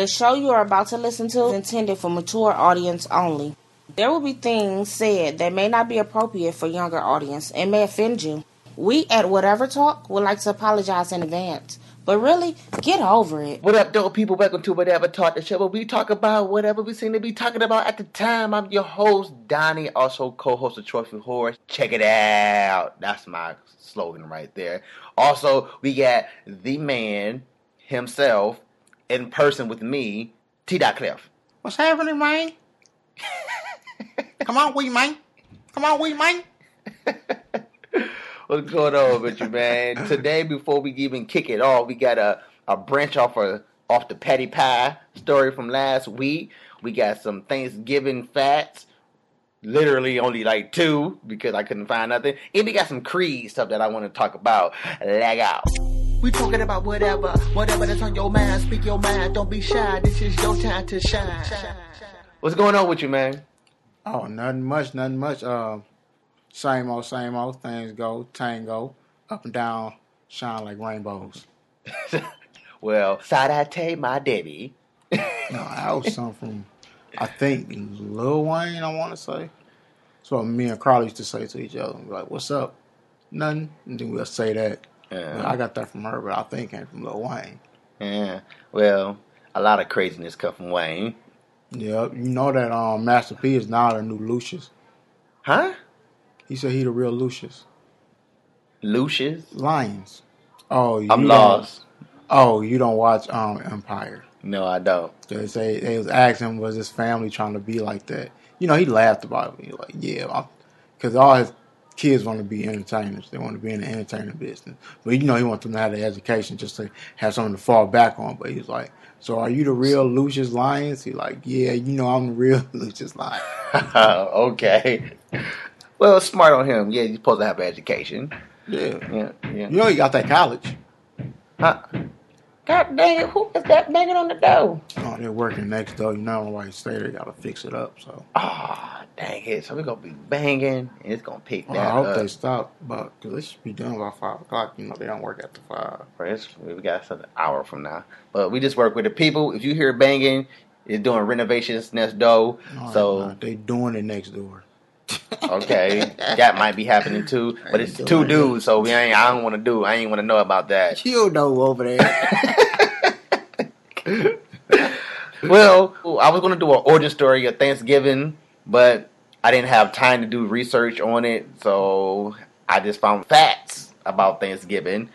The show you are about to listen to is intended for mature audience only. There will be things said that may not be appropriate for younger audience and may offend you. We at Whatever Talk would like to apologize in advance. But really, get over it. What up, dope people? Welcome to Whatever Talk, the show where we talk about whatever we seem to be talking about at the time. I'm your host, Donnie, also co-host of Trophy Horse. Check it out. That's my slogan right there. Also, we got the man himself in person with me, T. Dot Cliff. What's happening, man? Come on, we man. Come on, we man. What's going on with you, man? Today, before we even kick it off, we got a, a branch off of off the Patti pie story from last week. We got some Thanksgiving fats. Literally only like two because I couldn't find nothing. And we got some Creed stuff that I want to talk about. Leg out. We talking about whatever, whatever that's on your mind. Speak your mind. Don't be shy. This is your time to shine. What's going on with you, man? Oh, nothing much, nothing much. Uh, same old, same old. Things go, tango, up and down, shine like rainbows. well, Sadate, my Debbie. no, that was something from, I think, Lil Wayne, I want to say. So me and Carly used to say to each other, like, what's up? Nothing. And then we'll say that. Yeah. I got that from her, but I think it came from Lil Wayne. Yeah. Well, a lot of craziness come from Wayne. Yeah, you know that um, Master P is now the new Lucious. Huh? He said he the real Lucious. Lucious? Lyons. Oh, you I'm don't- lost. Oh, you don't watch um Empire. No, I don't. They say they was asking was his family trying to be like that. You know, he laughed about it. He was like, yeah, because all his kids want to be entertainers. They want to be in the entertainment business. But you know, he wants them to have the education just to have something to fall back on. But he's like, so are you the real Lucious Lyons? He like, yeah, you know, I'm the real Lucious Lyons. okay. Well, smart on him. Yeah, you're supposed to have an education. Yeah, Yeah, yeah. you know, he got that college. Huh? God dang it, who is that banging on the door? Oh, they're working next door. You know why he stay there? Got to fix it up. So Ah, dang it. So we're to be banging, and it's to pick well, that I hope up. they stop, but because they should be done by five o'clock. You know, they don't work after five. First, we got an hour from now. But we just work with the people. If you hear banging, it's doing renovations next door. No, so, no, they doing it next door. Okay, that might be happening too. But it's two dudes, so we ain't, I don't want to do. I ain't want to know about that. You know over there. Well, I was going to do an origin story of Thanksgiving, but I didn't have time to do research on it, so I just found facts about Thanksgiving,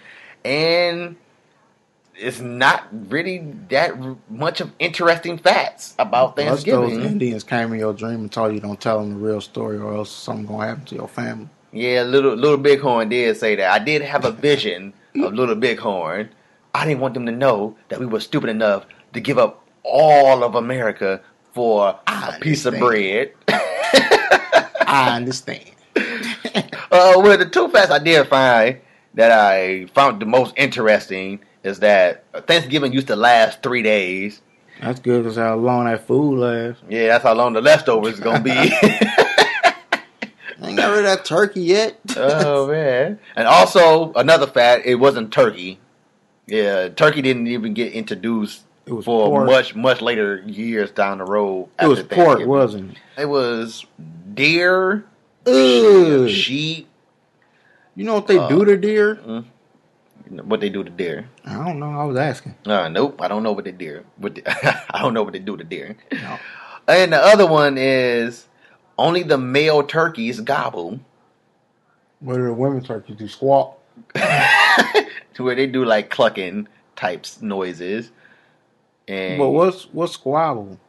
and it's not really that much of interesting facts about Unless those Indians came in your dream and told you don't tell them the real story, or else something gonna happen to your family. Yeah, little little Bighorn did say that. I did have a vision of little Bighorn. I didn't want them to know that we were stupid enough to give up all of America for I a piece of bread. I understand. Uh, well, the two facts I did find that I found the most interesting is that Thanksgiving used to last three days. That's good because how long that food lasts. Yeah, that's how long the leftovers is gonna be. I ain't got rid of that turkey yet. oh man! And also another fact: it wasn't turkey. Yeah, turkey didn't even get introduced It was for pork. much much later years down the road. It was pork, wasn't it? It was deer, Ugh. sheep. You know what they Uh, do to deer? What they do to deer? I don't know. I was asking. Uh, nope, I don't know what they deer. What the, I don't know what they do to deer. No. And the other one is only the male turkeys gobble, What do the women turkeys do? Squawk. to where they do like clucking types noises. And But what's what's squabble?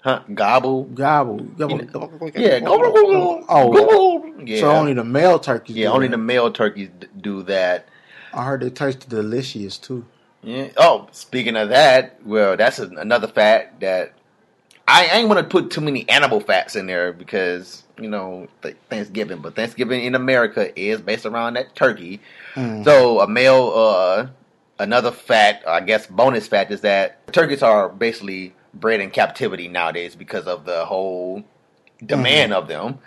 huh, gobble? Gobble. You know, Yeah, gobble, gobble, Oh, gobble. Yeah, so only the male turkeys. yeah, do only that. the male turkeys do that. I heard they taste delicious too. Yeah. Oh, speaking of that, well, that's an another fact that I, I ain't want to put too many animal facts in there because you know th- Thanksgiving, but Thanksgiving in America is based around that turkey. Mm. So a male, uh, another fact, I guess bonus fact is that turkeys are basically bred in captivity nowadays because of the whole demand of them.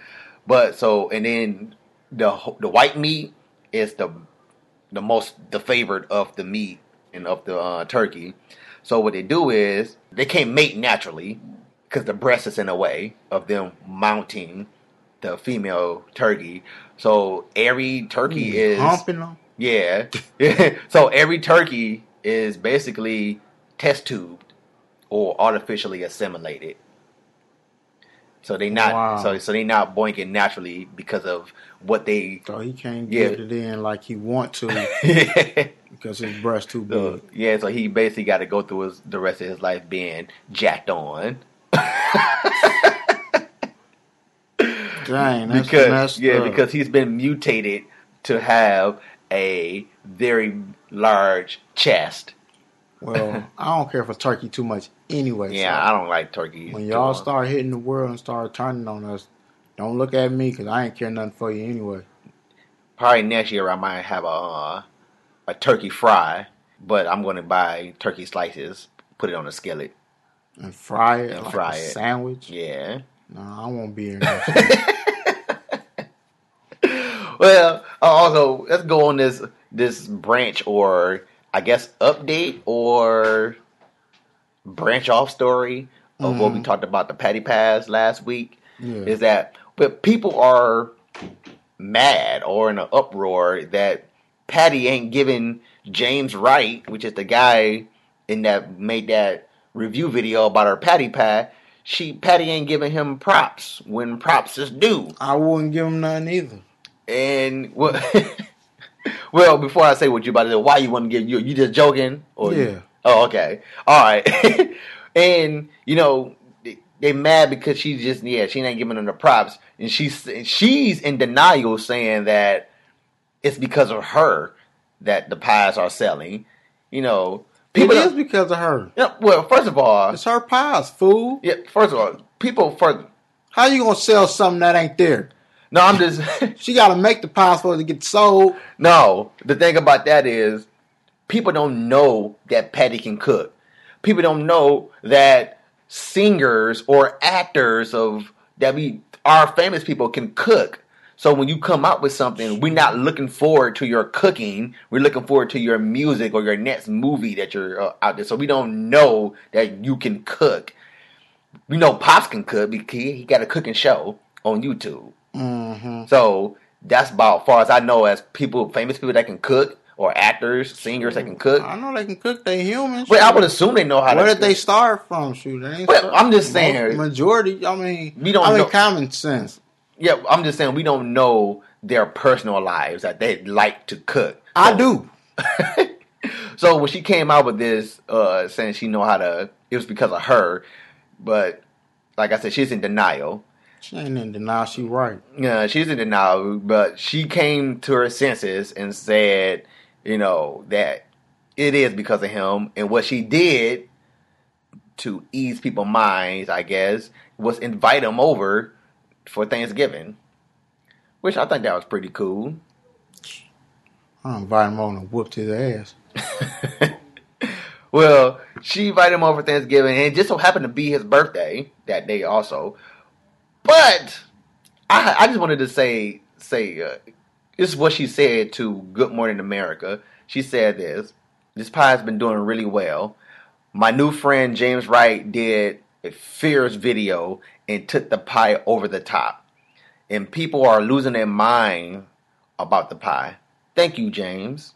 But so and then the the white meat is the the most the favorite of the meat and of the uh, turkey. So what they do is they can't mate naturally because the breast is in the way of them mounting the female turkey. So every turkey is humping them. yeah. so every turkey is basically test tubed or artificially assimilated. So they not Wow. so so they not boinking naturally because of what they So he can't Yeah. get it in like he want to because his breast too So, big. yeah, so he basically got to go through his, the rest of his life being jacked on Dang, that's because messed yeah, up. because he's been mutated to have a very large chest. Well, I don't care for turkey too much anyway. Yeah, so I don't like turkey. when y'all start hitting the world and start turning on us, don't look at me because I ain't care nothing for you anyway. probably next year I might have a uh, a turkey fry, but I'm going to buy turkey slices, put it on a skillet. And fry it And like fry a it. sandwich. Yeah. No, I won't be in. Well, uh, also let's go on this this branch or I guess update or branch off story of what we Mhm. talked about the Patti Pass last week. Yeah. Is that but people are mad or in an uproar that Patti ain't giving James Wright, which is the guy in that made that review video about her Patti Pie. She Patti ain't giving him props when props is due. I wouldn't give him none either. And well, well, before I say what you about to do, why you want to give you? You just joking? Or you- Yeah. oh, okay. All right. and you know they, they mad because she just yeah she ain't giving them the props, and she's she's in denial saying that it's because of her that the pies are selling. You know, people. is don't- because of her. yeah, well, first of all, It's her pies, fool. yeah. First of all, people. First, How you gonna sell something that ain't there? No, I'm just. She gotta make the pies for it to get sold. No, the thing about that is people don't know that Patti can cook. People don't know that singers or actors of that we our famous people can cook. So when you come out with something, we're not looking forward to your cooking. We're looking forward to your music or your next movie that you're uh, out there. So we don't know that you can cook. We know Pops can cook because he got a cooking show on YouTube. Mm-hmm. So that's about far as I know as people, famous people that can cook or actors, singers that can cook. I know they can cook. They humans. But I would assume they know how Where to. did they start from? Shoot, Well, start- I'm just saying- Majority. I mean, We don't I mean, know- common sense. Yeah, I'm just saying we don't know their personal lives that they like to cook. I do. So when she came out with this, uh, saying she know how to, it was because of her. But like I said, she's in denial. She ain't in denial. She right. Yeah, she's in denial, but she came to her senses and said, you know, that it is because of him. And what she did to ease people's minds, I guess, was invite him over for Thanksgiving, which I think that was pretty cool. I invited him on and whooped his ass. Well, she invited him over for Thanksgiving, and it just so happened to be his birthday that day also. But I, I just wanted to say, say uh, this is what she said to Good Morning America. She said this: "This pie has been doing really well. My new friend James Wright did a fierce video and took the pie over the top, and people are losing their mind about the pie. Thank you, James."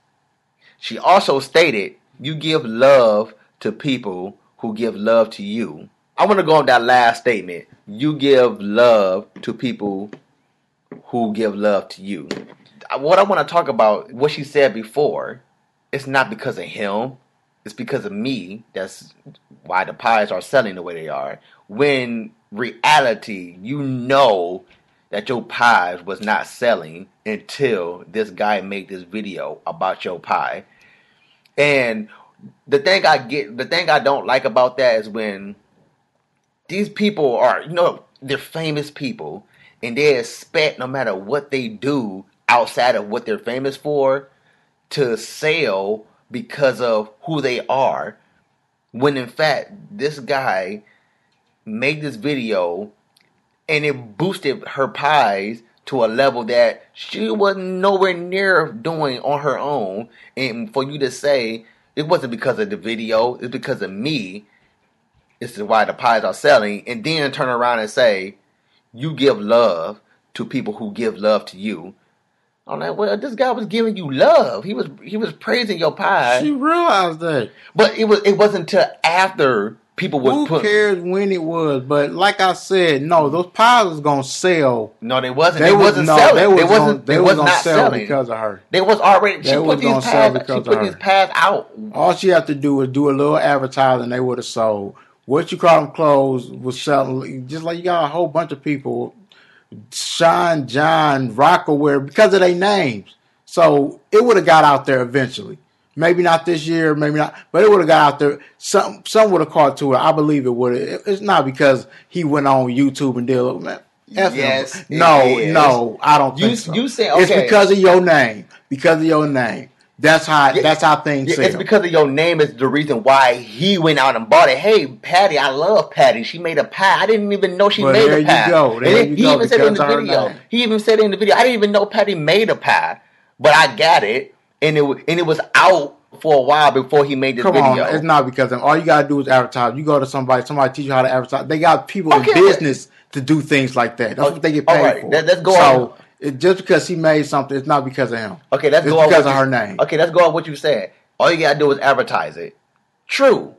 She also stated, You give love to people who give love to you. I want to go on that last statement. You give love to people who give love to you. What I want to talk about, what she said before, it's not because of him. It's because of me. That's why the pies are selling the way they are. When reality, you know that your pies was not selling until this guy made this video about your pie. And the thing I get, the thing I don't like about that is when these people are, you know, they're famous people and they expect no matter what they do outside of what they're famous for to sell because of who they are. When in fact, this guy made this video and it boosted her pies to a level that she wasn't nowhere near doing on her own. And for you to say, It wasn't because of the video. It's because of me. This is why the pies are selling. And then turn around and say, you give love to people who give love to you. I'm like, well, this guy was giving you love. He was he was praising your pie, She realized that. but it was it wasn't until after people were. Who put. cares when it was? But like I said, no, those pies was gonna sell. No, they wasn't. They They, was wasn't no, selling. they They, was wasn't. gonna, they they was not sell selling because of her. They was already. She They put these pads. She because put of these her. pads out. All she had to do was do a little advertising. They would have sold. What you call them clothes was selling. Just like you got a whole bunch of people, Sean, John, Rocawear, because of their names. So it would have got out there eventually. Maybe not this year, maybe not, but it would have got out there. Some some would have caught to it. I believe it would have. It's not because he went on YouTube and did a man. F. Yes, it no, is. no, I don't You- think so. you say- it's because of your name. Because of your name. That's how. Yeah, that's how things. Yeah, it's because of your name is the reason why he went out and bought it. Hey, Patti, I love Patti. She made a pie. I didn't even know she Well, made there a you pie. go. And There then you he go, even said in the video. name. He even said in the video. I didn't even know Patti made a pie, but I got it, and it and it was out for a while before he made this Come video. on, it's not because of them. All you gotta do is advertise. You go to somebody, somebody teach you how to advertise. They got people Okay, in business to do things like that. That's Okay, what they get paid right, for. let- let's go So on. It, just because he made something, it's not because of him. Okay, go on because of you- her name. Okay, let's go on what you said. All you gotta do is advertise it. True.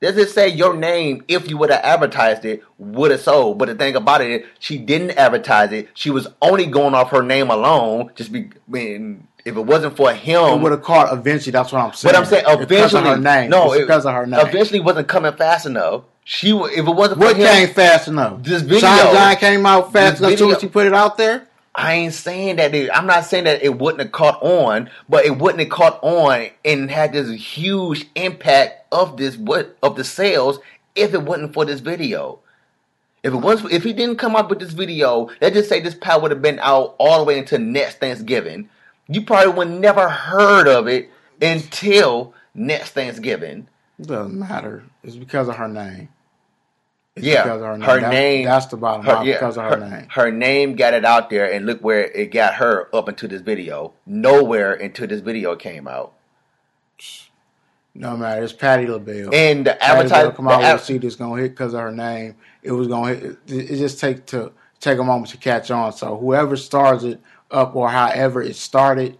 Does it say your name, if you would have advertised it, would have sold? But the thing about it, she didn't advertise it. She was only going off her name alone. Just be, I mean, if it wasn't for him, It would have caught eventually. That's what I'm saying. but I'm saying It's because eventually, of her name. no, it's it- because of her name. Eventually, wasn't coming fast enough. She, if it wasn't for what him, came fast enough? This video. Sean John came out fast enough as soon video- as she put it out there. I ain't saying that. It, I'm not saying that it wouldn't have caught on, but it wouldn't have caught on and had this huge impact of this what of the sales if it wasn't for this video. If it was, if he didn't come up with this video, let's just say this pie would have been out all the way until next Thanksgiving. You probably would never heard of it until next Thanksgiving. Doesn't matter. It's because of her name. Yeah, because of her name. her That's- name. That's the bottom her- line. yeah, because of her, name. Her name got it out there, and look where it got her up into this video. Nowhere until this video came out. No matter. It's Patti LaBelle. And the advertising, come out with a that's gonna hit because of her name. It was gonna hit. It, it just take to take a moment to catch on. So whoever starts it up or however it started,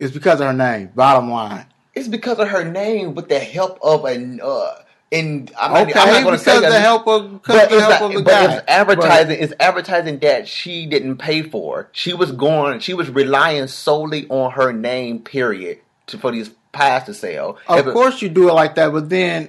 it's because of her name. Bottom line. it's because of her name with the help of a Uh, and I'm not, Okay, I'm not going to because say that. the help of because but the help not- of the but guy. it's advertising. it's advertising that she didn't pay for. She was going. She was relying solely on her name. Period. To, for these pies to sell. Of it- course you do it like that, but then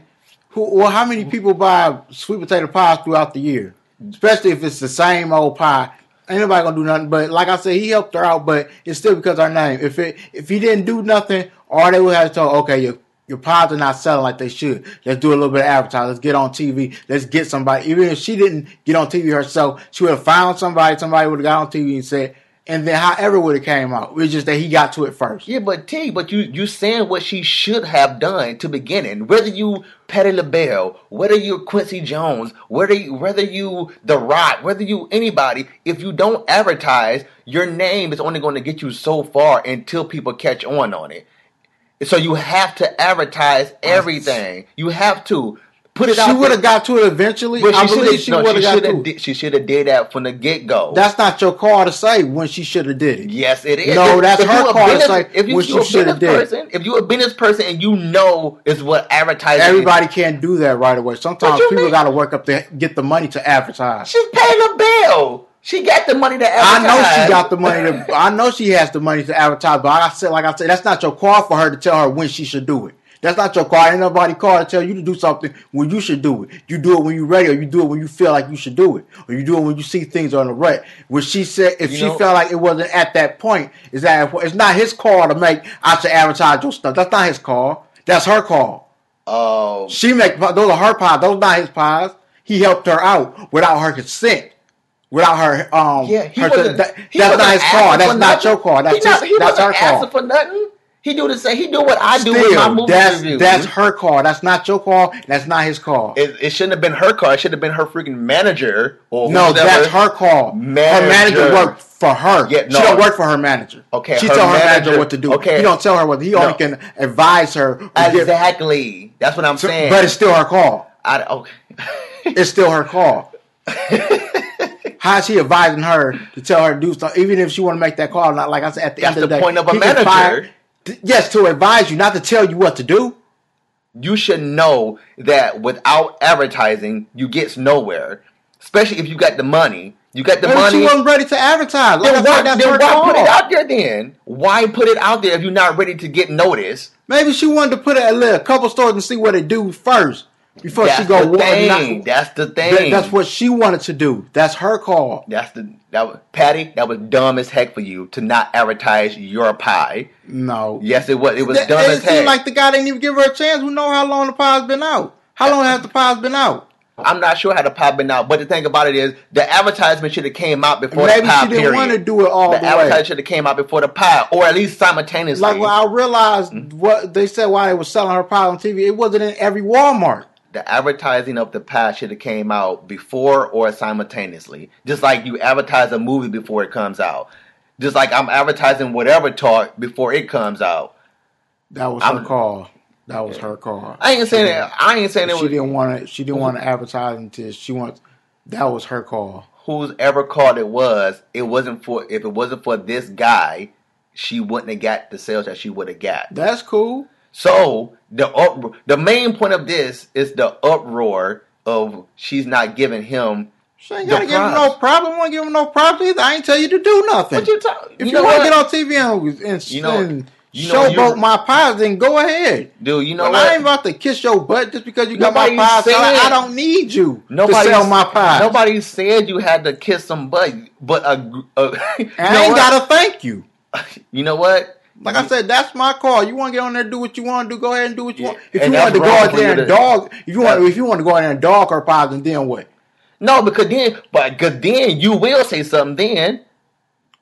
who? Well, how many people buy sweet potato pies throughout the year? Especially if it's the same old pie. Ain't nobody gonna do nothing. But like I said, he helped her out, but it's still because of her name. If it if he didn't do nothing, all they would have to tell, okay, your your pies are not selling like they should. Let's do a little bit of advertising. Let's get on TV. Let's get somebody. Even if she didn't get on TV herself, she would have found somebody. Somebody would have got on TV and said, and then however would have came out. It's just that he got to it first. Yeah, but T, but you you saying what she should have done to beginning. Whether you Patti LaBelle, whether you Quincy Jones, whether you, whether you The Rock, whether you anybody, if you don't advertise, your name is only going to get you so far until people catch on on it. So you have to advertise everything. You have to put it out. She would have got to it eventually. But I she believe should she have. would have got to have. it. She should have did that from the get go. That's not your call to say when she should have did it. Yes, it is. No, that's if her call to say if you, a she shoulda business did. person, if you're a business person and you know is what advertising, is- Everybody can't do that right away. Sometimes people got to work up to get the money to advertise. she's paying a bill. She got the money to advertise. I advertise. know she got the money to. I know she has the money to advertise, but like I said, like I said, that's not your call for her to tell her when she should do it. That's not your call. Ain't nobody call to tell you to do something when you should do it. You do it when you're ready, or you do it when you feel like you should do it, or you do it when you see things are on the right. When she said, if You she know- felt like it wasn't at that point, is that it's not his call to make? I should advertise your stuff. That's not his call. That's her call. Oh, She make those are her pies. Those not his pies. He helped her out without her consent, without her um. yeah. He her, wasn't, that- he that's wasn't not his asking call. That's not your call. That's he not, his, he that's wasn't her call. asking for nothing. He do the same. He do what I do with my Still, movie that's reviews. that's her call. That's not your call. That's not his call. It, it shouldn't have been her car. It should have been her freaking manager or no, that's her call. Her Manager. manager worked for her. Yeah, no. She don't work for her manager. Okay, she her tell her manager, manager- what to do. okay. he don't tell her what. He only can advise her. or give- Exactly. That's what I'm so- saying. but it's still her call. I, okay. It's still her call. How is she advising her to tell her to do stuff, even if she want to make that call? Not like I said at the That's end of the the day, point of a manager. fire- t- yes, to advise you, not to tell you what to do. you should know that without advertising, you get nowhere. Especially if you got the money. You got the Maybe money. she wasn't ready to advertise. Like then why, then why put it out there then? Why put it out there if you're not ready to get noticed? Maybe she wanted to put it at a couple stores and see what it do first before That's she go the thing. Not, That's the that- thing. that's what she wanted to do. That's her call. That's the that was Patti. That was dumb as heck for you to not advertise your pie. No. Yes, it was. It was That- dumb it as heck. like the guy didn't even give her a chance. We know how long the pie's been out. How long has the pie's been out? I'm not sure how the pie been out, but the thing about it is the advertisement should have came out before Maybe the pie. Maybe she didn't period. want to do it all the the, advertisement should have came out before the pie, or at least simultaneously. Like when I realized Mm-hmm. what they said why they were selling her pie on TV, it wasn't in every Walmart. The advertising of the pie should have came out before or simultaneously. Just like you advertise a movie before it comes out. Just like I'm advertising whatever talk before it comes out. That was I'm- her call. That was her call. I ain't saying that. I ain't saying that. She was didn't want to. She didn't want to advertise until she wants. That was her call. whose ever called it was. It wasn't for if it wasn't for this guy, she wouldn't have got the sales that she would have got. That's cool. So the up, the main point of this is the uproar of she's not giving him. She ain't gotta give him no props. I want to give him no props either. I ain't tell you to do nothing. What you talking? if you, know want to get on TV and, and, You know- and you know showboat my pies, then go ahead. dude? You know But I ain't about to kiss your butt just because you got my pies. said- I, don't need you Nobody to sell my pies. Nobody said you had to kiss some butt, but a, a you And I ain't what? gotta thank you. You know what? Like I mm-hmm. said, that's my call. You want to get on there, do what you want to do. Go ahead and do what you Yeah, want. If and you want to go out there and dog, if you want, if you want to go out there and dog her and then what? No, because then, but because then you will say something. Then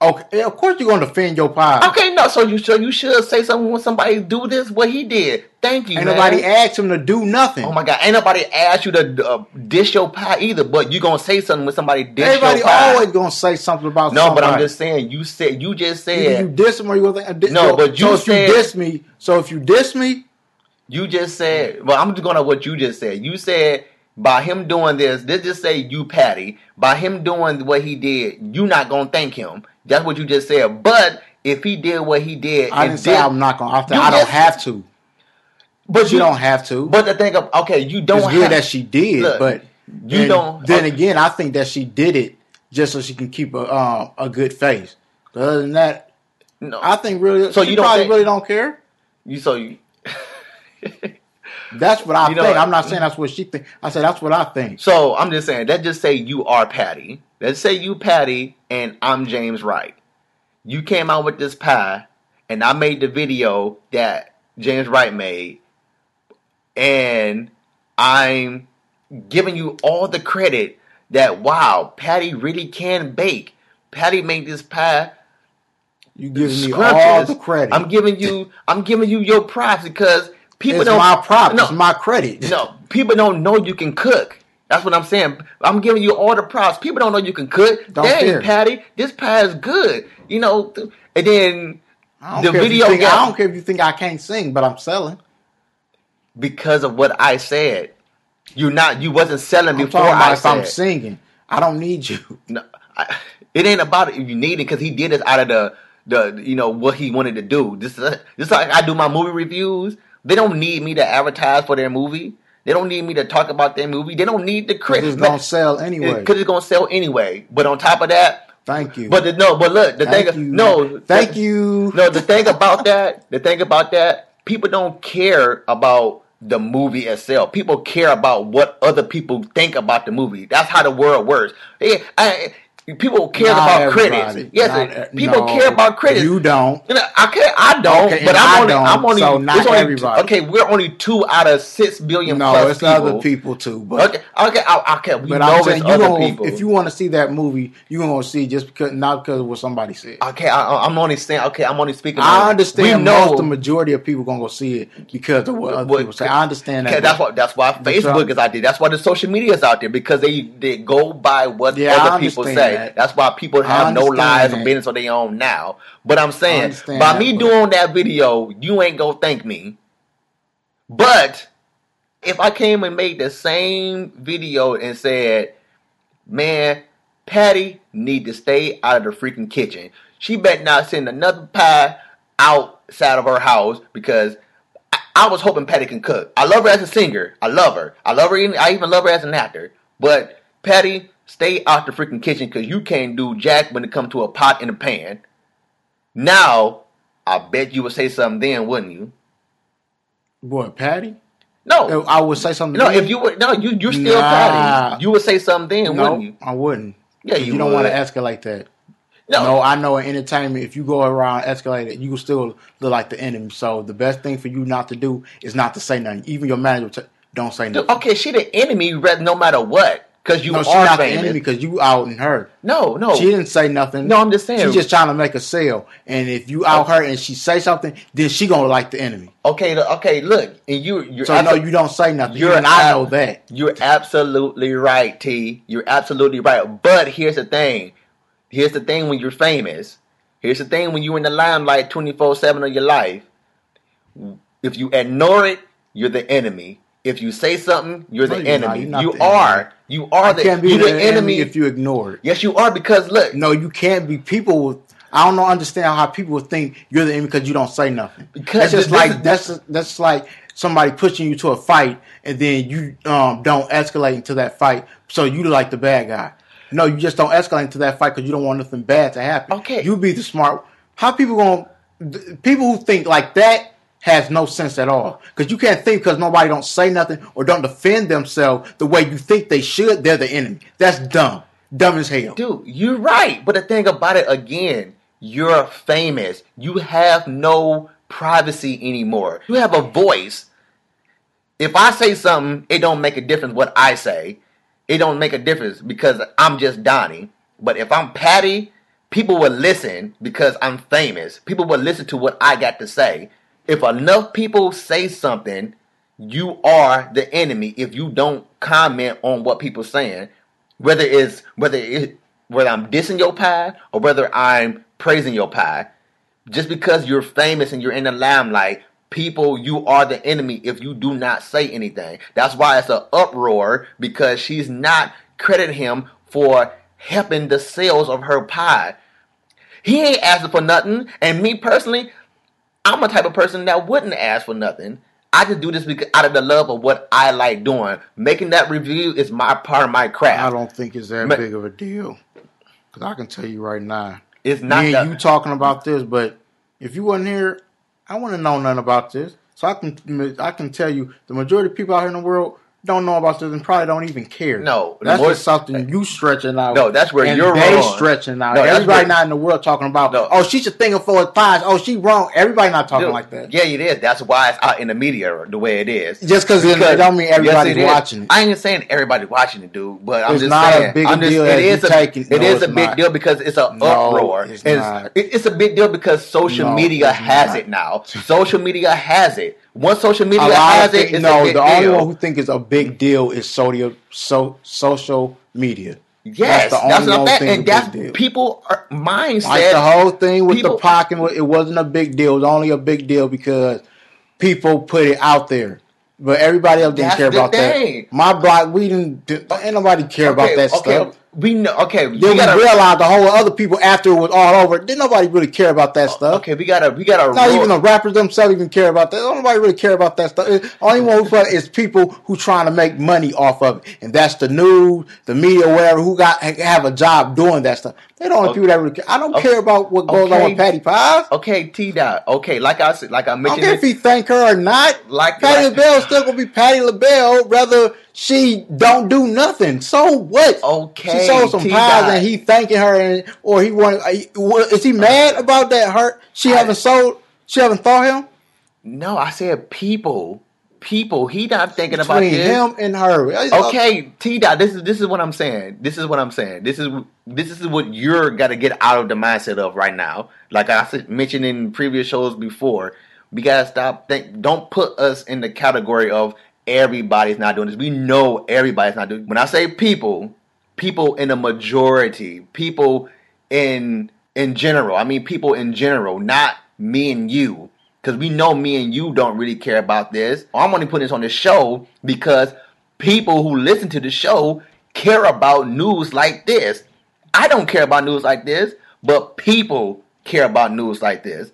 Okay, of course you're gonna defend your pies. okay, no. So you so you should say something when somebody do this. What he did. Thank you. Ain't man. nobody asked him to do nothing. Oh my god! Ain't nobody asked you to uh, dish your pie either. But you gonna say something when somebody dish Everybody your pie. always gonna say something about no, but I'm just saying. You said you just Either said you diss him or you gonna think. No, but you so if said- you diss me. So if you diss me, You just said, well, I'm just going to what you just said. You said by him doing this, let's just say you, Patti, by him doing what he did, you not going to thank him. That's what you just said. But if he did what he did, I didn't say did, I'm not gonna. I, I don't have to. but She don't have to. But the thing of, okay, you don't it's have, that she did, Look, but you then- don't- Then okay. again, I think that she did it just so she can keep a um, a good face. But other than that, no, I think really. So you don't probably think- really don't care. you, so you, That's what I You know- think. I'm not saying that's what she think. I said that's what I think. so I'm just saying, let's just say you are Patti. Let's say you Patti and I'm James Wright. You came out with this pie and I made the video that James Wright made and I'm giving you all the credit that wow, Patti really can bake. Patti made this pie You giving me all the credit. I'm giving you I'm giving you your props because people it's don't my props, No, It's my credit. no, people don't know you can cook. That's what I'm saying. I'm giving you all the props. People don't know you can cook. Don't Dang, care. Patti, this pie is good. You know, and then the care if you video think- got- I don't care if you think I can't sing, but I'm selling. because of what I said, You're not you wasn't selling I'm before about I if I'm singing. I don't need you. No, I, it ain't about it if you need it because he did this out of the the you know what he wanted to do. This is just like I do my movie reviews. They don't need me to advertise for their movie. They don't need me to talk about their movie. They don't need the credit it's gonna sell anyway. because it's gonna sell anyway. But on top of that, Thank you. but the, no, but look, the Thank thing, you. no, Thank the- you. No, the thing about that, the thing about that, people don't care about the movie itself. People care about what other people think about the movie. That's how the world works. Yeah, I, people care Not about credits. Yes, Not- people no, care about credits. You don't. I care. I don't. Okay, but I'm I only. don't, I'm only. so not it's only everybody. Okay, we're only two out of six billion No, plus it's people. other people too. But Okay, okay, I, okay. We but know I'm it's saying you other gonna, people. if you want to see that movie, you gonna see just because not because of what somebody said. okay, I, I'm only saying. Okay, I'm only speaking. I understand We know the majority of people gonna go see it because of what other What- people say. I understand that. that's why that's why Facebook is out there. That's why the social media is out there because they they go by what Yeah, other people understand. Right. that. That's why people have no lives or that. business of their own now. But I'm saying, by that, me doing that video, you ain't gonna thank me. But if I came and made the same video and said, man, Patti need to stay out of the freaking kitchen. She better not send another pie outside of her house because I, I was hoping Patti can cook. I love her as a singer. I love her. I love her. Even, I even love her as an actor. But Patti, stay out the freaking kitchen because you can't do jack when it comes to a pot and a pan. Now, I bet you would say something then, wouldn't you? What, Patti? No, oh, I would say something. no. then. If you would, no, you you're still Nah. Patti. You would say something then, no, wouldn't you? I wouldn't. Yeah, you you don't want to would. escalate that. No, No, I know in entertainment, if you go around escalate it, you still look like the enemy. So the best thing for you not to do is not to say nothing. Even your manager t- don't say Dude, nothing. okay, she the enemy, no matter what, because you no, are she's not the famous. enemy because you outing her. No, no, She didn't say nothing. No, I'm just saying. She's just trying to make a sale. And if you out her and she say something, then she gonna like the enemy. okay, the- okay. Look, and you, you're So no, you don't say nothing. You're Even I know that. You're absolutely right, T. You're absolutely right. But here's the thing. Here's the thing when you're famous. Here's the thing when you're in the limelight 24 7 of your life. If you ignore it, you're the enemy. If you say something, you're No, the you're not. enemy. You're not you the are. enemy. You are the, can't be you're the, the enemy if you ignore it. Yes, you are because look. No, you can't be. People, will- I don't know, understand how people think you're the enemy because you don't say nothing. Because that's just like is- that's that's like somebody pushing you to a fight and then you um, don't escalate into that fight, so you like the bad guy. No, you just don't escalate into that fight because you don't want nothing bad to happen. Okay. you be the smart. How people going? to People who think like that has no sense at all because you can't think because nobody don't say nothing or don't defend themselves the way you think they should. They're the enemy. That's dumb. Dumb as hell. Dude, you're right. But the thing about it again, you're famous. You have no privacy anymore. You have a voice. If I say something, it don't make a difference what I say. It don't make a difference because I'm just Donnie. But if I'm Patti, people will listen because I'm famous. People will listen to what I got to say. If enough people say something, you are the enemy if you don't comment on what people saying whether it's whether it whether I'm dissing your pie or whether I'm praising your pie, just because you're famous and you're in the limelight, people, you are the enemy if you do not say anything. That's why it's an uproar because she's not crediting him for helping the sales of her pie. He ain't asking for nothing, and me personally, I'm a type of person that wouldn't ask for nothing. I just do this because out of the love of what I like doing. Making that review is my part of my craft. I don't think it's that Ma- big of a deal. Because I can tell you right now, It's not me that- and you talking about this, but if you wasn't here, I wouldn't know nothing about this. So I can I can tell you, the majority of people out here in the world don't know about this and probably don't even care. No, that's more- just something you stretching out. No, that's where you're they wrong. stretching out. No, Everybody where- not in the world talking about. No. Oh, she's a thing for his pies. Oh, she wrong. Everybody not talking Dude, like that. Yeah, it is. That's why it's out in the media the way it is. Just 'cause because it don't mean everybody's is. watching it. I ain't saying everybody's watching it, dude. But I'm It's just not a saying, big I'm just, deal it as a, take it. No, is a big not. deal because it's an uproar. it's It's, it's a big deal because social media has not. it now. Social media has it. Once social media has it, no, the deal. only one who think it's a big deal is social, so, social media. yes, that's, the that's, only what I'm saying. thing And a big that's deal. people are mindset. Like the whole thing with people- the pocket, it wasn't a big deal. It was only a big deal because people put it out there. But everybody else didn't That's care about thing. that. My block, we didn't. Ain't nobody care about that okay, stuff. We know. Okay, Then we we gotta realized the whole other people after it was all over. Didn't nobody really care about that uh, stuff. Okay, we gotta we gotta Not roll- even the rappers themselves even care about that. Don't nobody really care about that stuff. It- only one who is people who trying to make money off of it, and that's the news, the media, whatever. Who got have a job doing that stuff. They don't Okay. people that really care. I don't Okay. care about what goes on with Patti Pies. Okay, T dot. Okay, like I said, like I I don't care it, if he thank her or not. Like- Patti like- LaBelle still gonna be Patti LaBelle, whether she don't do nothing. So what? Okay, she sold some T. pies and he thanking her, and or he want. Is he mad about that? Her she I- haven't sold. She haven't thought him. no, I said people, people. He not thinking about between this. him and her. Okay, T dot. This is this is what I'm saying. This is what I'm saying. This is this is what you're gotta get out of the mindset of right now. Like I mentioned in previous shows before, we gotta stop. Think. Don't put us in the category of everybody's not doing this. We know everybody's not doing. When I say people, people in a majority, people in in general. I mean, people in general, not me and you, because we know me and you don't really care about this. I'm only putting this on the show because people who listen to the show care about news like this. I don't care about news like this, but people care about news like this.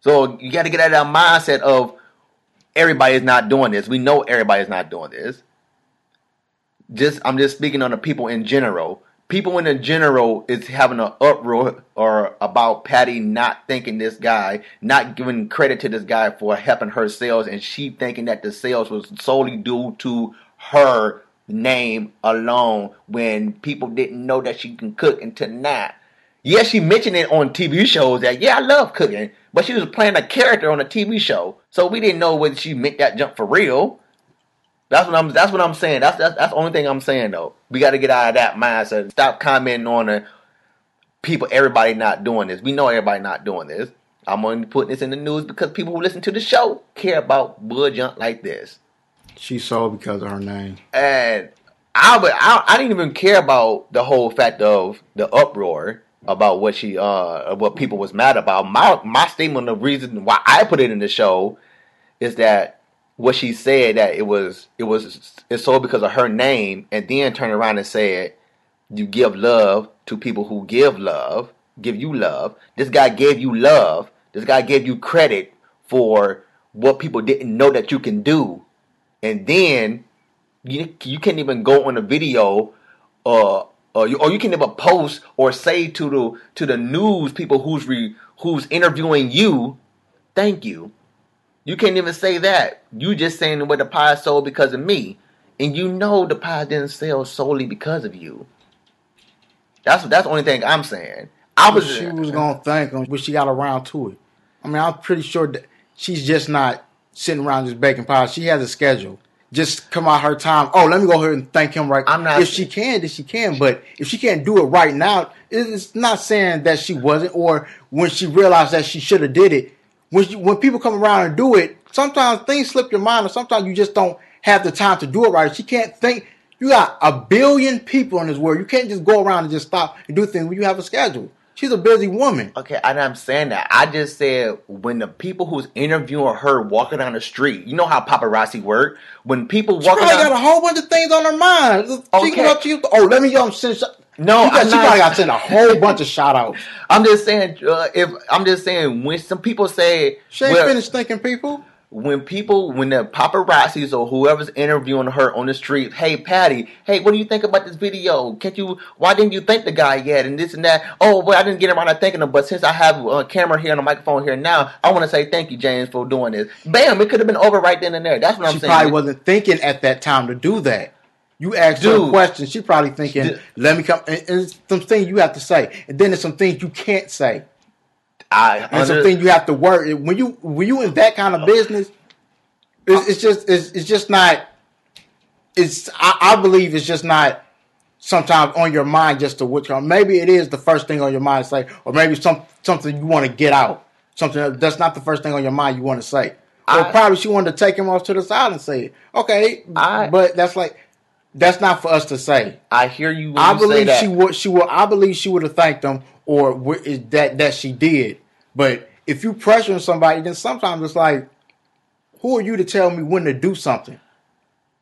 So you got to get out of that mindset of everybody is not doing this. We know everybody is not doing this. Just I'm just speaking on the people in general. People in the general is having an uproar or about Patti not thanking this guy, not giving credit to this guy for helping her sales, and she thinking that the sales was solely due to her name alone when people didn't know that she can cook until now. Yes, she mentioned it on TV shows that yeah, I love cooking, but she was playing a character on a TV show, so we didn't know whether she meant that jump for real. That's what I'm. That's what I'm saying. That's that's, that's the only thing I'm saying though. We got to get out of that mindset. Stop commenting on the people. Everybody not doing this. We know everybody not doing this. I'm only putting this in the news because people who listen to the show care about bull junk like this. She sold because of her name. And I, would, I, I didn't even care about the whole fact of the uproar about what she, uh, what people was mad about. My, my statement, of reason why I put it in the show, is that what she said that it was, it was, it's sold because of her name, and then turn around and said, you give love to people who give love, give you love. This guy gave you love. This guy gave you credit for what people didn't know that you can do and then you you can't even go on a video uh, or you, or you can never post or say to the to the news people who's re, who's interviewing you, thank you. You can't even say that. You just saying what the pie sold because of me, and you know the pie didn't sell solely because of you. That's that's the only thing I'm saying. I was she was gonna thank him, but she got around to it. I mean, I'm pretty sure that she's just not sitting around just baking pies. She has a schedule. Just come out her time. Oh, let me go ahead and thank him right. I'm not. If she can, then she can. But if she can't do it right now, it's not saying that she wasn't, or when she realized that she should have did it. When she, when people come around and do it, sometimes things slip your mind, or sometimes you just don't have the time to do it right. She can't think. You got a billion people in this world. You can't just go around and just stop and do things when you have a schedule. She's a busy woman. Okay, and I'm saying that. I just said when the people who's interviewing her walking down the street, you know how paparazzi work. When people She walking probably down, got a whole bunch of things on her mind. She Okay. can up to you. Oh, let me um, send. No, You got, I'm she not- probably got to send a whole bunch of shout outs. I'm just saying. Uh, if I'm just saying when some people say She ain't well, finished thinking people. when people when the paparazzis or whoever's interviewing her on the street, hey Patti, hey, what do you think about this video? Can't you? Why didn't you thank the guy yet? And this and that. Oh, well, I didn't get around to thanking him, but since I have a camera here and a microphone here now, I want to say thank you, James, for doing this. Bam! It could have been over right then and there. That's what I'm saying. She probably wasn't thinking at that time to do that. You asked her a Dude. question. She probably thinking, Dude. "Let me come." And, and it's some things you have to say, and then there's some things you can't say, I and under- some things you have to work. When you when you in that kind of business, it's, it's just it's, it's just not. It's I, I believe it's just not sometimes on your mind just to which maybe it is the first thing on your mind to say, or maybe some something you want to get out, something that's not the first thing on your mind you want to say. Or I- probably she wanted to take him off to the side and say it. Okay, I- but that's like that's not for us to say. I hear you. When I you say believe that. she would. She would. I believe she would have thanked them, or is that that she did. But if you pressuring somebody, then sometimes it's like, who are you to tell me when to do something?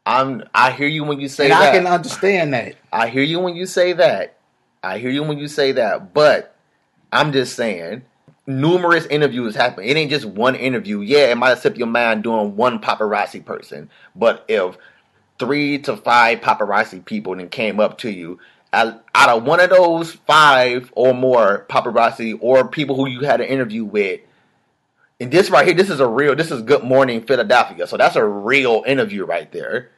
I'm. I hear you when you say And that. I can understand that. I hear you when you say that. I hear you when you say that. But I'm just saying, numerous interviews happen. It ain't just one interview. Yeah, it might have slipped your mind doing one paparazzi person. But if three to five paparazzi people and came up to you, out of one of those five or more paparazzi or people who you had an interview with, and this right here, this is a real, this is Good Morning Philadelphia. So that's a real interview right there.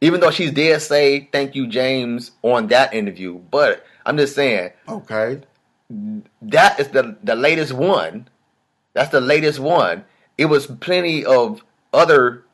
Even though she did say thank you, James, on that interview, but I'm just saying Okay. that is the the latest one. That's the latest one. It was plenty of other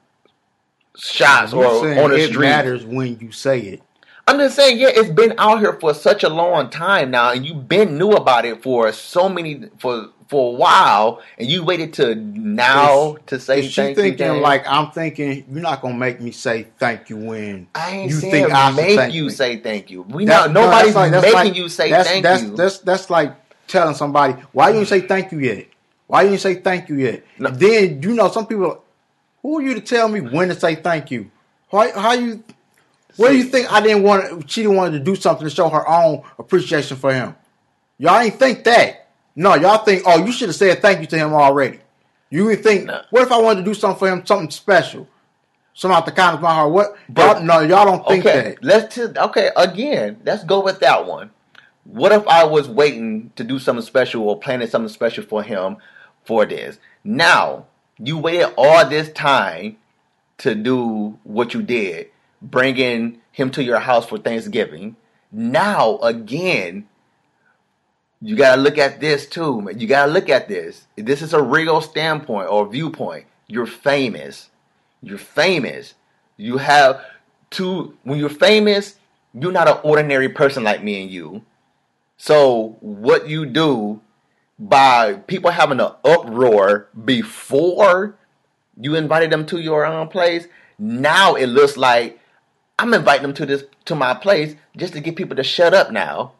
shots or on the it street. matters when you say it. I'm just saying, yeah, it's been out here for such a long time now, and you've been knew about it for so many for for a while, and you waited to now to say thank you. thinking like I'm thinking? You're not gonna make me say thank you when I ain't you saying think I make thank you me. say thank you. We not nobody's that's like- that's making like- you say that's, thank that's, you. That's that's like telling somebody why you didn't say thank you yet. Why you didn't say thank you yet? No. Then you know some people. Who are you to tell me when to say thank you? Why? How you? What do you think? I didn't want. She didn't want to do something to show her own appreciation for him. Y'all ain't think that. No, y'all think. Oh, you should have said thank you to him already. You would think. No. What if I wanted to do something for him, something special, something out the kindness of my heart? What? But- y'all, no, y'all don't think okay, that. let's okay again. Let's go with that one. What if I was waiting to do something special or planning something special for him for this? Now you waited all this time to do what you did, bringing him to your house for Thanksgiving. Now again, you gotta look at this too. Man. You gotta look at this. This is a real standpoint or viewpoint. You're famous. You're famous. You have to when you're famous, you're not an ordinary person like me and you. So what you do by people having an uproar before you invited them to your own place, now it looks like I'm inviting them to this to my place just to get people to shut up now.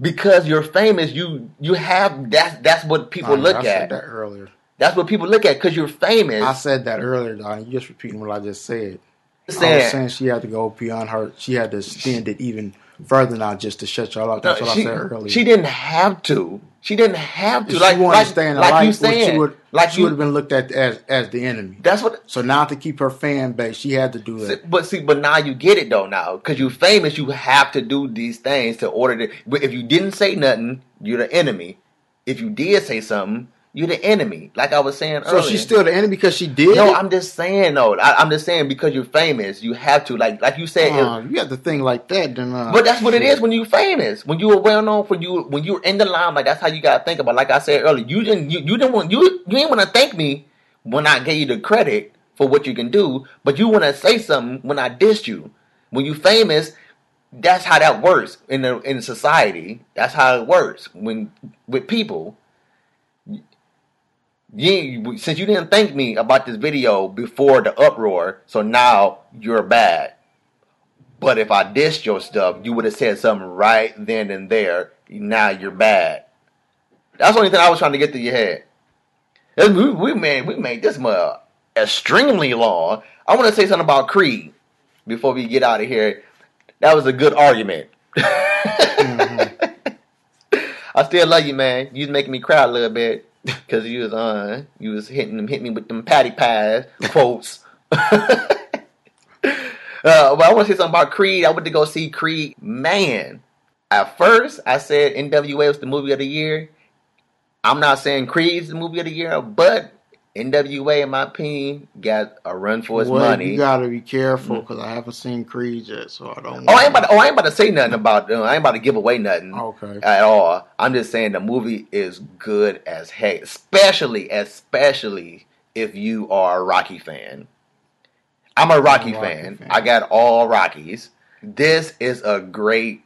Because you're famous, you you have that's that's what people Nah, look I said at. that earlier. That's what people look at because you're famous. I said that earlier, Don. You just repeating what I just said. I Saying- was saying she had to go beyond her. She had to extend it even further now just to shut y'all up. That's No, what she, I said earlier. she didn't have to. She didn't have to. If like she wanted like, to stay in the like light, you saying, she would, like she would have been looked at as as the enemy. That's what. So now to keep her fan base, she had to do it. But see, but now you get it though. Now, because you're famous, you have to do these things to order to. But if you didn't say nothing, you're the enemy. If you did say something, you're the enemy. Like I was saying So earlier. So she's still the enemy because she did. No? I'm just saying though. I, I'm just saying because you're famous, you have to. Like, like you said. if- Uh, you have to think like that, then. Uh, But that's what it is when you're famous. When you were well known for you, when you're in the limelight, that's how you gotta think about. Like I said earlier, you didn't, you, you didn't want, you, you didn't want to thank me when I gave you the credit for what you can do, but you want to say something when I dissed you. When you famous, that's how that works in the in society. That's how it works when with people. You, since you didn't thank me about this video before the uproar, so now you're bad. But if I dissed your stuff, you would have said something right then and there. Now you're bad. That's the only thing I was trying to get to your head. We, we made we made this much extremely long. I want to say something about Creed before we get out of here. That was a good argument. Mm-hmm. I still love you, man. You making me cry a little bit because you was uh you was hitting them hit me with them Patti pies quotes. Uh, but I want to say something about Creed. I went to go see Creed. Man, at first I said NWA was the movie of the year. I'm not saying Creed's the movie of the year, but NWA, in my opinion, got a run for its well, money. you gotta be careful mm. because I haven't seen Creed yet, so I don't. oh, I ain't about to, oh, I ain't about to say nothing about. them. I ain't about to give away nothing Okay. at all. I'm just saying the movie is good as heck, especially, especially if you are a Rocky fan. I'm a Rocky, I'm a Rocky fan. fan. I got all Rockies. This is a great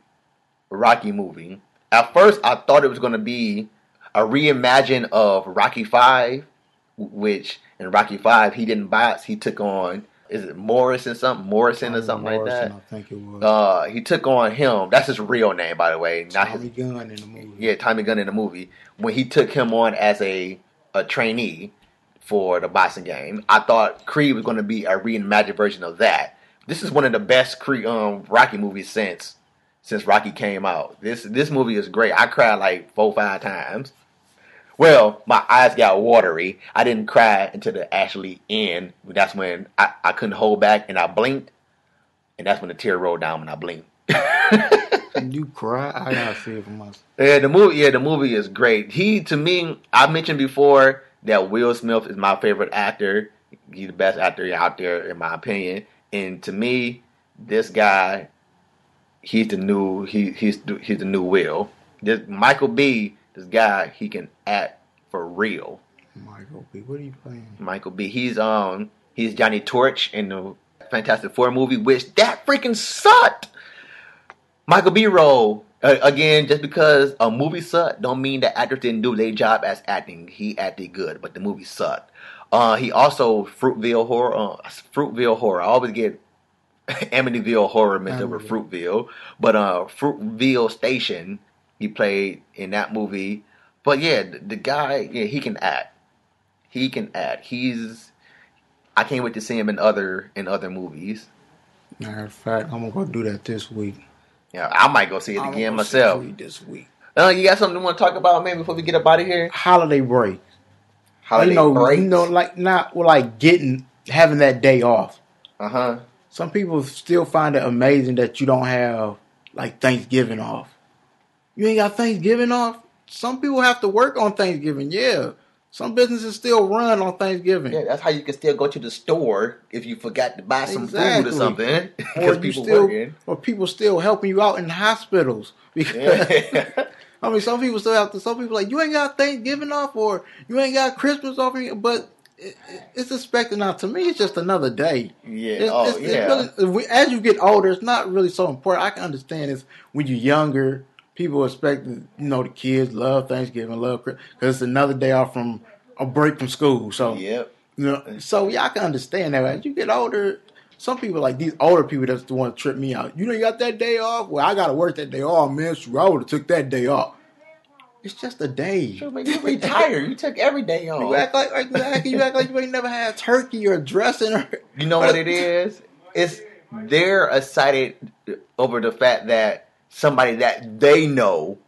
Rocky movie. At first, I thought it was going to be a reimagine of Rocky Five, which in Rocky Five he didn't box. He took on is it Morrison something Morrison or something Morrison, like I think it was. Uh, he took on him. That's his real name, by the way. Not his Tommy Gunn in the movie. yeah, Tommy Gunn in the movie when he took him on as a a trainee for the boxing game. I thought Creed was going to be a reimagined version of that. This is one of the best Creed um Rocky movies since since Rocky came out. This this movie is great. I cried like four five times. Well, my eyes got watery. I didn't cry until the actually end. That's when I, I couldn't hold back and I blinked, and that's when the tear rolled down when I blinked. You cry? I gotta see it for myself. Yeah, the movie. Yeah, the movie is great. He, to me, I mentioned before that Will Smith is my favorite actor. He's the best actor out there, in my opinion. And to me, this guy, he's the new. He he's he's the new Will. This Michael B. This guy, he can act for real. Michael B. What are you playing? Michael B. He's um he's Johnny Torch in the Fantastic Four movie, which that freaking sucked. Michael B. Role. Uh, again, just because a movie sucked, don't mean that actors didn't do their job as acting. He acted good, but the movie sucked. Uh, he also Fruitvale horror. Uh, Fruitvale horror. I always get Amityville horror mixed up with Fruitvale, but uh, Fruitvale Station. He played in that movie. But yeah, the, the guy, yeah, he can act. He can act. He's. I can't wait to see him in other in other movies. Matter of fact, I'm gonna go do that this week. Yeah, I might go see it I'm again myself. this week. Uh, you got something you want to talk about, man, before we get up out of here? Holiday break. Holiday you know, breaks. you know, like not well, like getting having that day off. uh huh. Some people still find it amazing that you don't have like Thanksgiving off. You ain't got Thanksgiving off. Some people have to work on Thanksgiving. Yeah, some businesses still run on Thanksgiving. Yeah, that's how you can still go to the store if you forgot to buy some food or something or because people still, working. or people still helping you out in hospitals because Yeah. I mean, some people still have to. Some people like you ain't got Thanksgiving off or you ain't got Christmas off, but it, it- it's expected now. To me, it's just another day. Yeah. It's, oh, it's, it's yeah. really, as you get older, it's not really so important. I can understand is when you're younger, people expect you know the kids love Thanksgiving, love because it's another day off from a break from school. So Yep. you know, so y'all can understand that. As you get older, some people like these older people that's the one to trip me out. You know, you got that day off. Well, I got to work that day off, man. Shoot, I would have took that day off. It's just a day. Sure, you retired. You took every day off. You act like, like exactly, you act like you ain't never had turkey or dressing or. You know what it is? It's they're excited over the fact that somebody that they know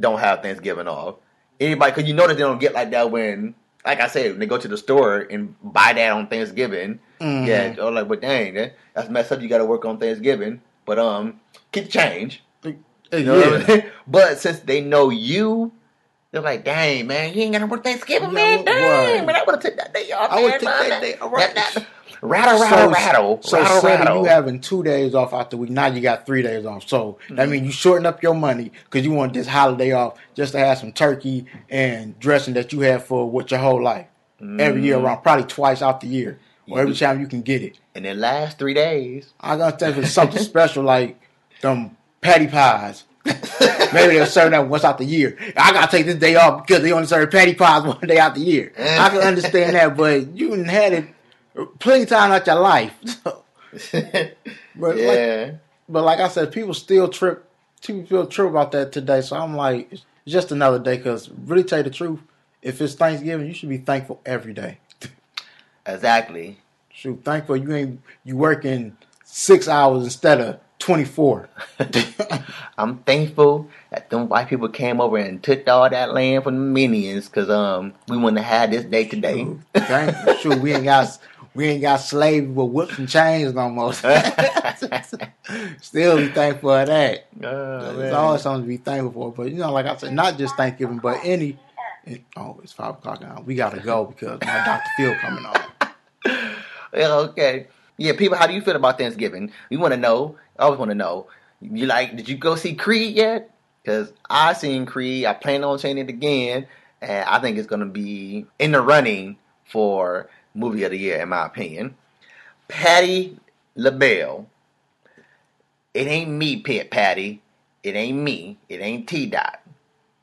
don't have Thanksgiving off. Anybody, because you know that they don't get like that when, like I said, when they go to the store and buy that on Thanksgiving. Mhm. Yeah, or like, but dang, that, that's messed up. You got to work on Thanksgiving, but um, keep the change. You know what I mean? But since they know you, they're like, dang, man, you ain't gonna work Thanksgiving, Yeah, man. Dang, right. man, I would have took that day off. I would take that day- all right. That- that- rattle, rattle, rattle. So rattle, that rattle. you having two days off out the week. Now you got three days off. So Mm-hmm. that means you shorten up your money because you want this holiday off just to have some turkey and dressing that you have for what your whole life. Every year around, probably twice out the year. Or every Mm-hmm. Time you can get it. And then last three days, I gotta think it's something special like them Patti pies. Maybe they'll serve that once out the year. I gotta take this day off because they only serve Patti pies one day out the year. I can understand that, but you had it plenty of time out your life. But like, but like I said, people still trip. People feel trip about that today. So I'm like, it's just another day. Because really, tell you the truth, if it's Thanksgiving, you should be thankful every day. exactly. Shoot, thankful you ain't you working six hours instead of twenty four. I'm thankful that them white people came over and took all that land from the minions because um we wouldn't have had this day today. Thank Shoot, we ain't got we ain't got slaves with whips and chains no more. Still be thankful for that. Oh, There's man. always something to be thankful for. But you know, like I said, not just Thanksgiving, but any. it- oh, it's five o'clock now. We gotta go because my Dr. Phil coming on. Yeah, okay. Yeah, people, how do you feel about Thanksgiving? We want to know. I always want to know. You like? Did you go see Creed yet? Because I seen Creed. I plan on seeing it again, and I think it's gonna be in the running for movie of the year, in my opinion. Patti LaBelle. It ain't me, Pit Patty. It ain't me. It ain't T Dot.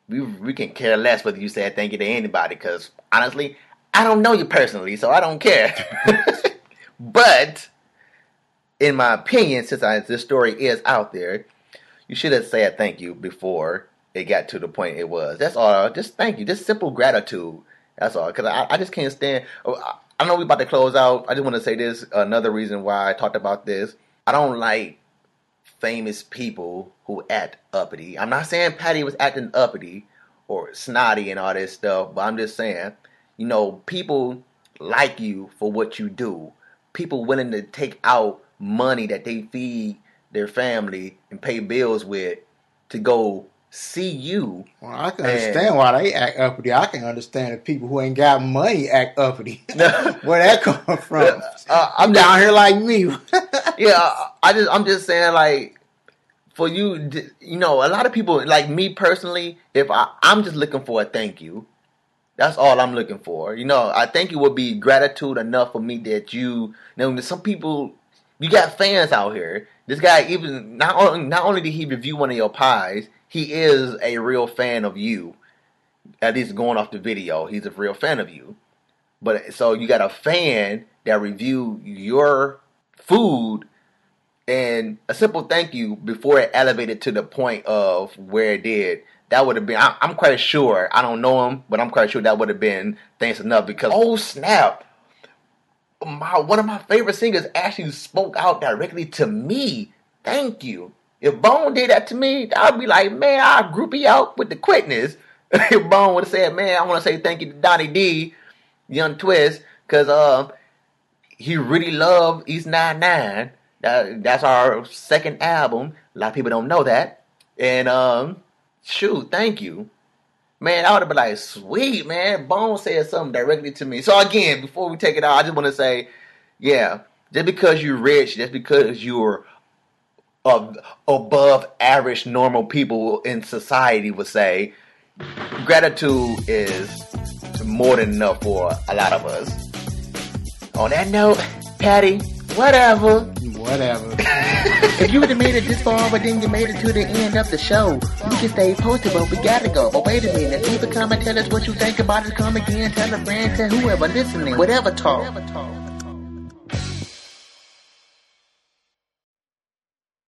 We we can care less whether you say thank you to anybody, because honestly, I don't know you personally, so I don't care. but in my opinion, since I, this story is out there, you should have said thank you before it got to the point it was. That's all. Just thank you. Just simple gratitude. That's all. Because I, I just can't stand. oh, I, I don't know we about to close out. I just want to say this. Another reason why I talked about this. I don't like famous people who act uppity. I'm not saying Patti was acting uppity or snotty and all this stuff, but I'm just saying, you know, people like you for what you do. People willing to take out money that they feed their family and pay bills with to go see you. Well, I can understand why they act uppity. I can understand if people who ain't got money act uppity. Where that come from? Uh, I'm down here like me. yeah, I just I'm just saying like for you, you know, a lot of people like me personally. If I I'm just looking for a thank you, that's all I'm looking for. You know, I thank you would be gratitude enough for me that you. You know, some people You got fans out here. This guy even not only not only did he review one of your pies, he is a real fan of you. At least going off the video, he's a real fan of you. But so you got a fan that review your food and a simple thank you before it elevated to the point of where it did. That would have been. I, I'm quite sure. I don't know him, but I'm quite sure that would have been thanks enough because oh snap, my one of my favorite singers actually spoke out directly to me. Thank you. If Bone did that to me, I'd be like, man, I'll group you out with the quickness. if Bone would have said, man, I want to say thank you to Donnie D, Young Twist, because uh, he really loved East 99. That, that's our second album. A lot of people don't know that. And um, shoot, thank you. Man, I would have been like, sweet, man. Bone said something directly to me. So again, before we take it out, I just want to say, yeah, just because you're rich, just because you're of above average normal people in society would say, gratitude is more than enough for a lot of us. On that note, Patti, whatever. Whatever. If you would have made it this far, but then you made it to the end of the show, you can stay posted, but we gotta go. But wait a minute, leave a comment, tell us what you think about it. Come again, tell a friend, tell whoever listening, whatever talk.